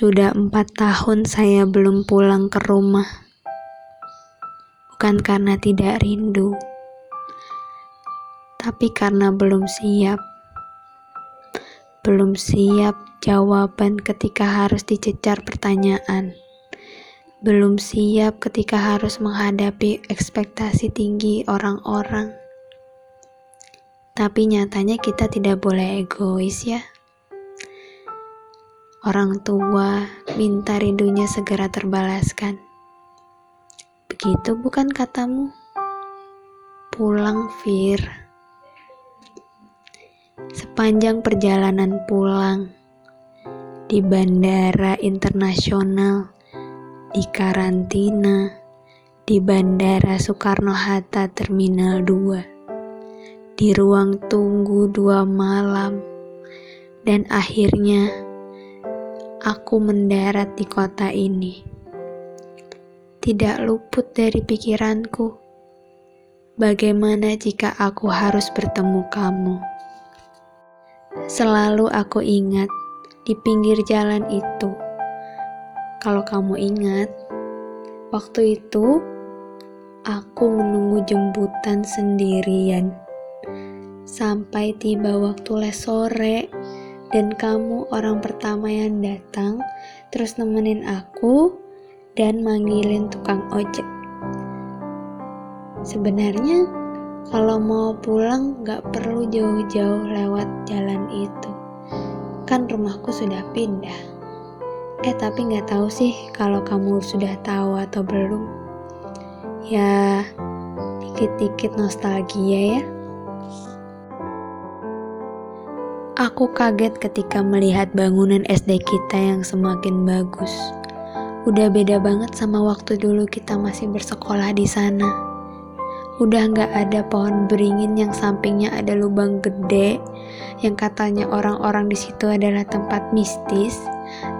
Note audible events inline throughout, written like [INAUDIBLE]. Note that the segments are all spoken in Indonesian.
Sudah empat tahun saya belum pulang ke rumah. Bukan karena tidak rindu, tapi karena belum siap. Belum siap jawaban ketika harus dicecar pertanyaan. Belum siap ketika harus menghadapi ekspektasi tinggi orang-orang. Tapi nyatanya kita tidak boleh egois ya. Orang tua minta rindunya segera terbalaskan. Begitu bukan katamu? Pulang, Fir. Sepanjang perjalanan pulang di bandara internasional, di karantina, di Bandara Soekarno-Hatta Terminal 2, di ruang tunggu dua malam, dan akhirnya aku mendarat di kota ini. Tidak luput dari pikiranku, bagaimana jika aku harus bertemu kamu. Selalu aku ingat di pinggir jalan itu. Kalau kamu ingat, waktu itu aku menunggu jemputan sendirian sampai tiba waktu les sore dan kamu orang pertama yang datang, terus nemenin aku dan manggilin tukang ojek. Sebenarnya kalau mau pulang gak perlu jauh-jauh lewat jalan itu. Kan rumahku sudah pindah. Eh tapi gak tahu sih kalau kamu sudah tahu atau belum. Ya, dikit-dikit nostalgia ya. Aku kaget ketika melihat bangunan SD kita yang semakin bagus. Udah beda banget sama waktu dulu kita masih bersekolah di sana. Udah nggak ada pohon beringin yang sampingnya ada lubang gede, yang katanya orang-orang di situ adalah tempat mistis.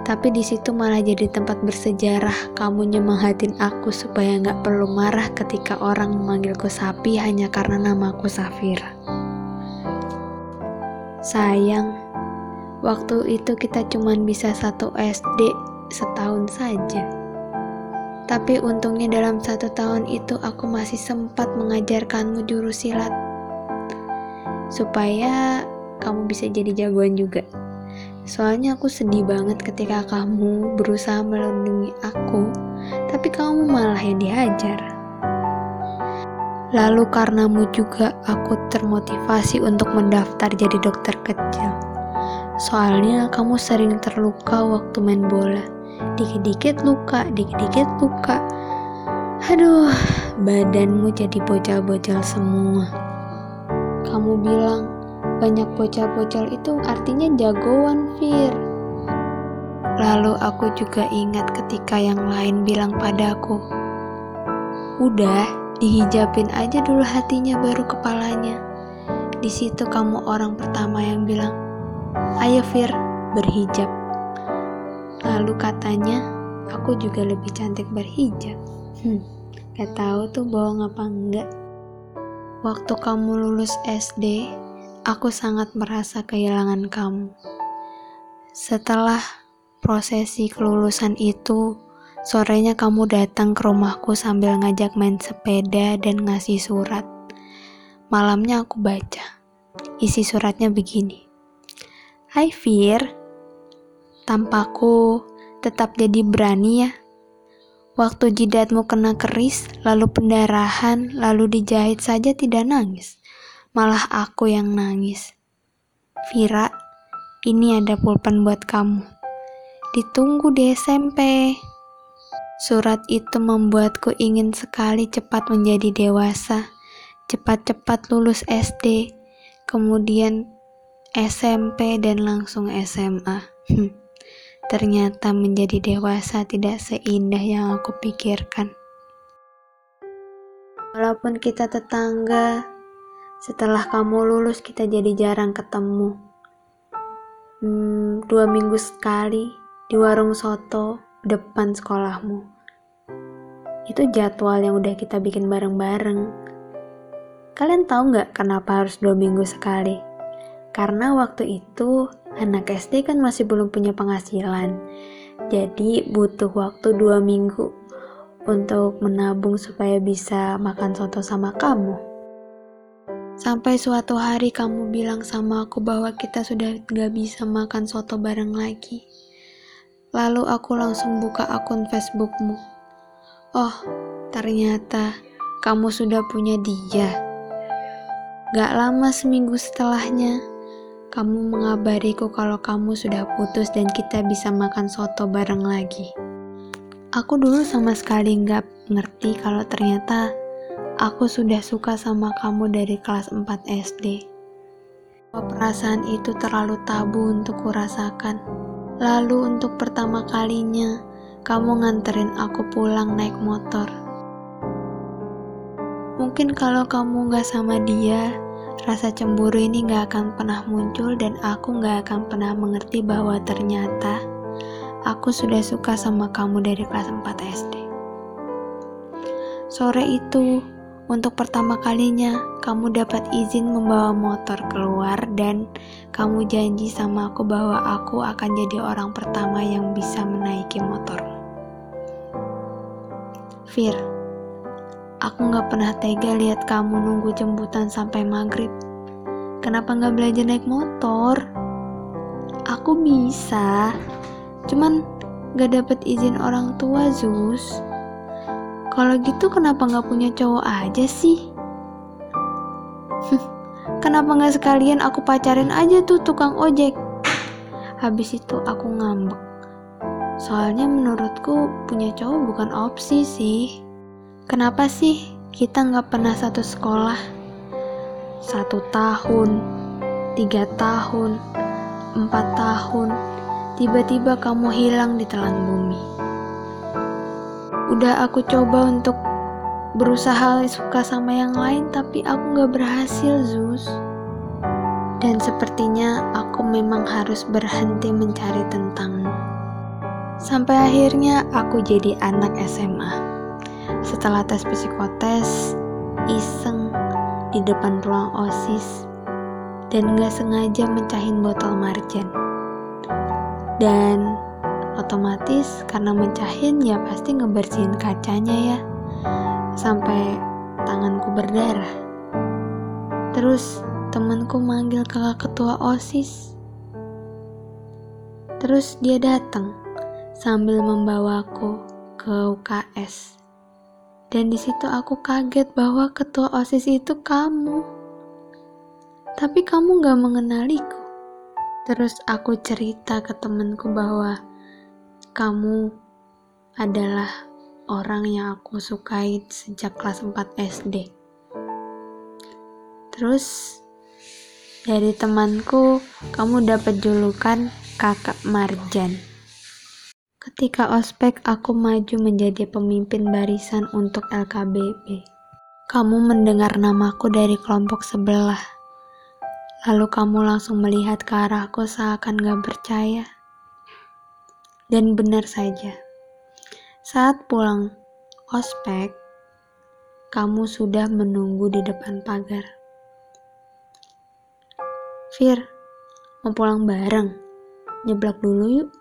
Tapi di situ malah jadi tempat bersejarah. Kamu nyemangatin aku supaya nggak perlu marah ketika orang memanggilku sapi hanya karena namaku Safira. Sayang, waktu itu kita cuma bisa satu SD setahun saja. Tapi untungnya dalam satu tahun itu aku masih sempat mengajarkanmu jurus silat. Supaya kamu bisa jadi jagoan juga. Soalnya aku sedih banget ketika kamu berusaha melindungi aku, tapi kamu malah yang dihajar. Lalu karenamu juga aku termotivasi untuk mendaftar jadi dokter kecil. Soalnya kamu sering terluka waktu main bola. Dikit-dikit luka, dikit-dikit luka. Aduh, badanmu jadi bocil-bocil semua. Kamu bilang, banyak bocil-bocil itu artinya jagoan, Fir. Lalu aku juga ingat ketika yang lain bilang padaku, Udah, Dihijabin aja dulu hatinya baru kepalanya. Di situ kamu orang pertama yang bilang, "Ayo Fir, berhijab." Lalu katanya, aku juga lebih cantik berhijab. Hmm, gak tahu tuh bohong apa enggak. Waktu kamu lulus SD, aku sangat merasa kehilangan kamu. Setelah prosesi kelulusan itu, Sorenya kamu datang ke rumahku sambil ngajak main sepeda dan ngasih surat. Malamnya aku baca. Isi suratnya begini. Hai Fir, tampaku tetap jadi berani ya. Waktu jidatmu kena keris, lalu pendarahan, lalu dijahit saja tidak nangis. Malah aku yang nangis. Vira, ini ada pulpen buat kamu. Ditunggu di SMP. Surat itu membuatku ingin sekali cepat menjadi dewasa, cepat-cepat lulus SD, kemudian SMP dan langsung SMA. Hmm, ternyata menjadi dewasa tidak seindah yang aku pikirkan. Walaupun kita tetangga, setelah kamu lulus kita jadi jarang ketemu. Hmm, dua minggu sekali di warung soto depan sekolahmu. Itu jadwal yang udah kita bikin bareng-bareng. Kalian tahu nggak kenapa harus dua minggu sekali? Karena waktu itu anak SD kan masih belum punya penghasilan. Jadi butuh waktu dua minggu untuk menabung supaya bisa makan soto sama kamu. Sampai suatu hari kamu bilang sama aku bahwa kita sudah gak bisa makan soto bareng lagi. Lalu aku langsung buka akun Facebookmu. Oh, ternyata kamu sudah punya dia. Gak lama seminggu setelahnya, kamu mengabariku kalau kamu sudah putus dan kita bisa makan soto bareng lagi. Aku dulu sama sekali nggak ngerti kalau ternyata aku sudah suka sama kamu dari kelas 4 SD. Perasaan itu terlalu tabu untuk kurasakan. Lalu untuk pertama kalinya, kamu nganterin aku pulang naik motor. Mungkin kalau kamu nggak sama dia, Rasa cemburu ini gak akan pernah muncul dan aku gak akan pernah mengerti bahwa ternyata aku sudah suka sama kamu dari kelas 4 SD. Sore itu, untuk pertama kalinya, kamu dapat izin membawa motor keluar dan kamu janji sama aku bahwa aku akan jadi orang pertama yang bisa menaiki motor. Fir, Aku gak pernah tega lihat kamu nunggu jemputan sampai maghrib. Kenapa gak belajar naik motor? Aku bisa, cuman gak dapet izin orang tua, Zus. Kalau gitu kenapa gak punya cowok aja sih? kenapa gak sekalian aku pacarin aja tuh tukang ojek? Habis itu aku ngambek. Soalnya menurutku punya cowok bukan opsi sih. Kenapa sih kita nggak pernah satu sekolah? Satu tahun, tiga tahun, empat tahun, tiba-tiba kamu hilang di telan bumi. Udah aku coba untuk berusaha suka sama yang lain, tapi aku nggak berhasil, Zus. Dan sepertinya aku memang harus berhenti mencari tentangmu. Sampai akhirnya aku jadi anak SMA. Setelah tes psikotes, iseng di depan ruang OSIS dan gak sengaja mencahin botol marjan. Dan otomatis karena mencahin ya pasti ngebersihin kacanya ya sampai tanganku berdarah. Terus temanku manggil kakak ketua OSIS. Terus dia datang sambil membawaku ke UKS. Dan di situ aku kaget bahwa ketua OSIS itu kamu. Tapi kamu gak mengenaliku. Terus aku cerita ke temenku bahwa kamu adalah orang yang aku sukai sejak kelas 4 SD. Terus dari temanku, kamu dapat julukan kakak Marjan. Ketika ospek, aku maju menjadi pemimpin barisan untuk LKBB. Kamu mendengar namaku dari kelompok sebelah. Lalu kamu langsung melihat ke arahku seakan gak percaya. Dan benar saja, saat pulang ospek, kamu sudah menunggu di depan pagar. Fir, mau pulang bareng? Nyeblak dulu yuk.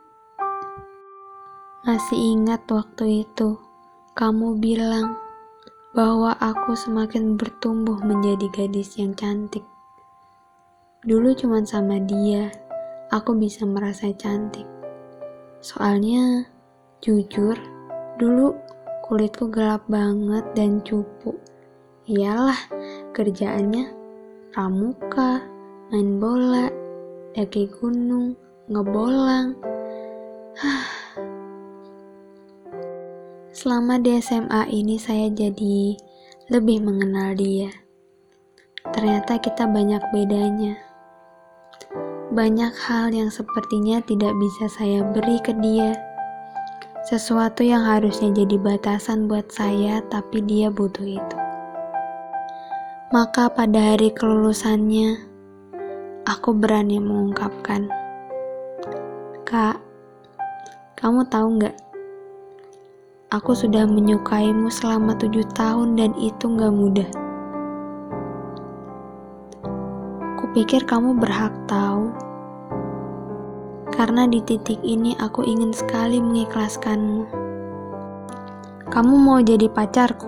Masih ingat waktu itu, kamu bilang bahwa aku semakin bertumbuh menjadi gadis yang cantik. Dulu cuma sama dia, aku bisa merasa cantik. Soalnya, jujur, dulu kulitku gelap banget dan cupu. Iyalah, kerjaannya pramuka, main bola, daki gunung, ngebolang. Selama di SMA ini saya jadi lebih mengenal dia. Ternyata kita banyak bedanya. Banyak hal yang sepertinya tidak bisa saya beri ke dia. Sesuatu yang harusnya jadi batasan buat saya, tapi dia butuh itu. Maka pada hari kelulusannya, aku berani mengungkapkan, Kak, kamu tahu nggak Aku sudah menyukaimu selama tujuh tahun dan itu gak mudah. Kupikir kamu berhak tahu. Karena di titik ini aku ingin sekali mengikhlaskanmu. Kamu mau jadi pacarku?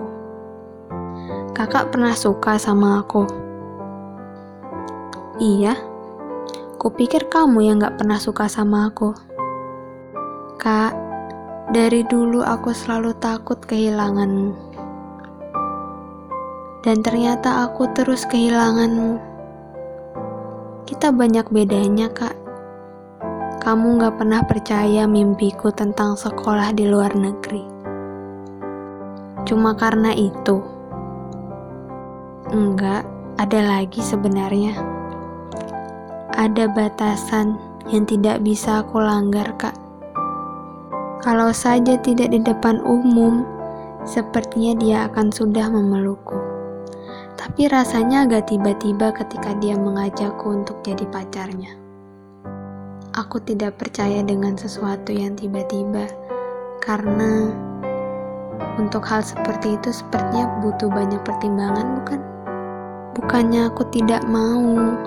Kakak pernah suka sama aku. Iya, kupikir kamu yang gak pernah suka sama aku. Kak, dari dulu aku selalu takut kehilanganmu. Dan ternyata aku terus kehilanganmu. Kita banyak bedanya, Kak. Kamu gak pernah percaya mimpiku tentang sekolah di luar negeri. Cuma karena itu. Enggak, ada lagi sebenarnya. Ada batasan yang tidak bisa aku langgar, Kak. Kalau saja tidak di depan umum, sepertinya dia akan sudah memelukku. Tapi rasanya agak tiba-tiba ketika dia mengajakku untuk jadi pacarnya. Aku tidak percaya dengan sesuatu yang tiba-tiba, karena untuk hal seperti itu sepertinya butuh banyak pertimbangan, bukan? Bukannya aku tidak mau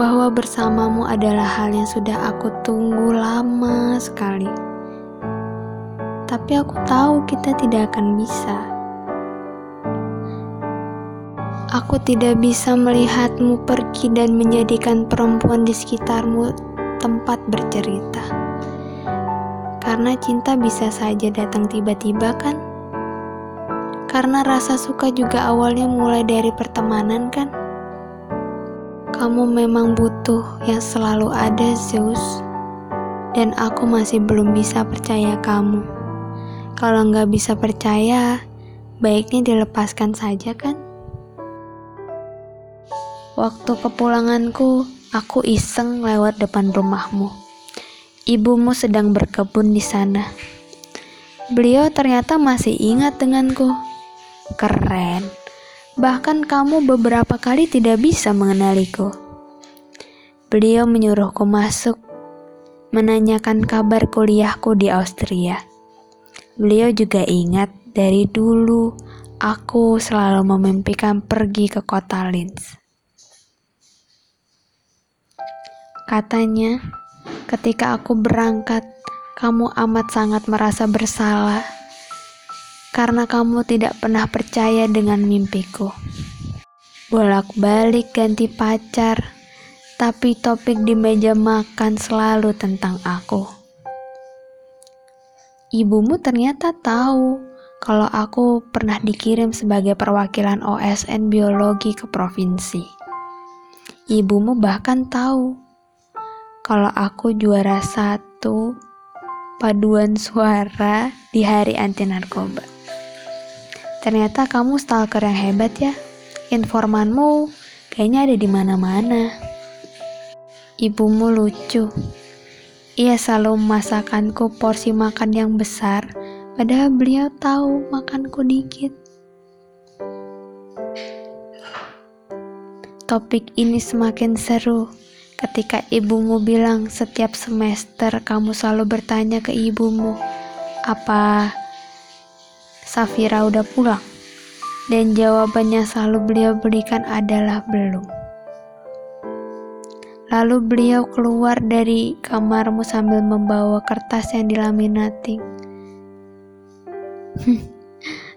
bahwa bersamamu adalah hal yang sudah aku tunggu lama sekali. Tapi aku tahu kita tidak akan bisa. Aku tidak bisa melihatmu pergi dan menjadikan perempuan di sekitarmu tempat bercerita. Karena cinta bisa saja datang tiba-tiba, kan? Karena rasa suka juga awalnya mulai dari pertemanan kan? Kamu memang butuh yang selalu ada Zeus. Dan aku masih belum bisa percaya kamu. Kalau nggak bisa percaya, baiknya dilepaskan saja kan? Waktu kepulanganku, aku iseng lewat depan rumahmu. Ibumu sedang berkebun di sana. Beliau ternyata masih ingat denganku. Keren. Bahkan kamu beberapa kali tidak bisa mengenaliku. Beliau menyuruhku masuk, menanyakan kabar kuliahku di Austria. Beliau juga ingat dari dulu aku selalu memimpikan pergi ke kota Linz. Katanya, ketika aku berangkat, kamu amat sangat merasa bersalah karena kamu tidak pernah percaya dengan mimpiku. Bolak-balik ganti pacar, tapi topik di meja makan selalu tentang aku. Ibumu ternyata tahu kalau aku pernah dikirim sebagai perwakilan OSN biologi ke provinsi. Ibumu bahkan tahu kalau aku juara satu paduan suara di hari anti narkoba. Ternyata kamu stalker yang hebat ya. Informanmu kayaknya ada di mana-mana. Ibumu lucu. Ia selalu memasakkanku porsi makan yang besar, padahal beliau tahu makanku dikit. Topik ini semakin seru ketika ibumu bilang setiap semester kamu selalu bertanya ke ibumu, apa Safira udah pulang? Dan jawabannya selalu beliau berikan adalah belum. Lalu beliau keluar dari kamarmu sambil membawa kertas yang dilaminating. [LAUGHS]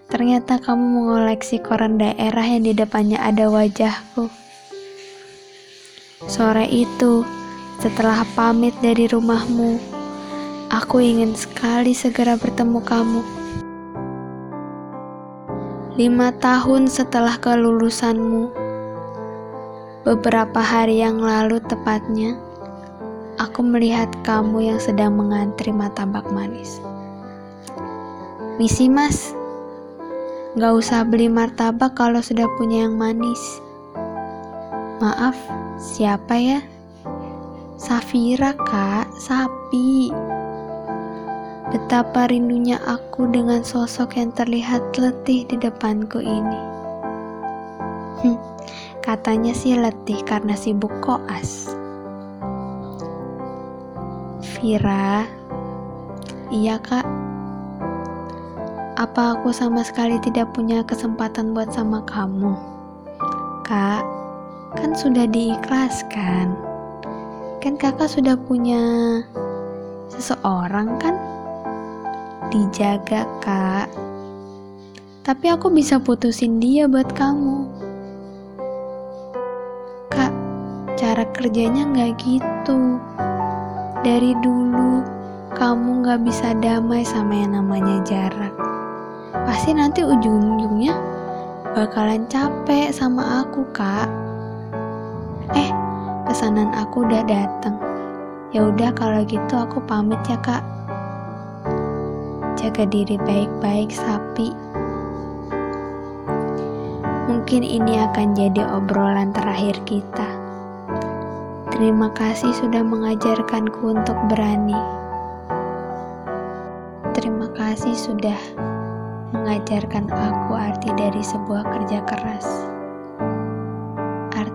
Ternyata kamu mengoleksi koran daerah yang di depannya ada wajahku. Sore itu, setelah pamit dari rumahmu, aku ingin sekali segera bertemu kamu. Lima tahun setelah kelulusanmu, beberapa hari yang lalu tepatnya, aku melihat kamu yang sedang mengantri martabak manis. Misi mas, gak usah beli martabak kalau sudah punya yang manis. Maaf, siapa ya? Safira kak, sapi. Betapa rindunya aku dengan sosok yang terlihat letih di depanku ini. Hm, katanya sih letih karena sibuk koas. Vira, iya kak. Apa aku sama sekali tidak punya kesempatan buat sama kamu? Kak, kan sudah diikhlaskan. Kan kakak sudah punya seseorang kan? Dijaga kak. Tapi aku bisa putusin dia buat kamu. Kak cara kerjanya nggak gitu. Dari dulu kamu nggak bisa damai sama yang namanya jarak. Pasti nanti ujung-ujungnya bakalan capek sama aku kak eh pesanan aku udah datang ya udah kalau gitu aku pamit ya kak. Jaga diri baik-baik sapi. Mungkin ini akan jadi obrolan terakhir kita. Terima kasih sudah mengajarkanku untuk berani. Terima kasih sudah mengajarkan aku arti dari sebuah kerja keras,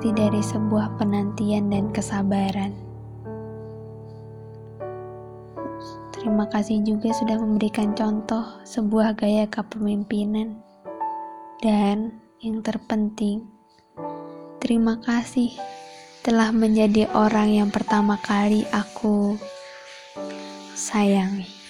arti dari sebuah penantian dan kesabaran. Terima kasih juga sudah memberikan contoh sebuah gaya kepemimpinan, dan yang terpenting, terima kasih telah menjadi orang yang pertama kali aku sayangi.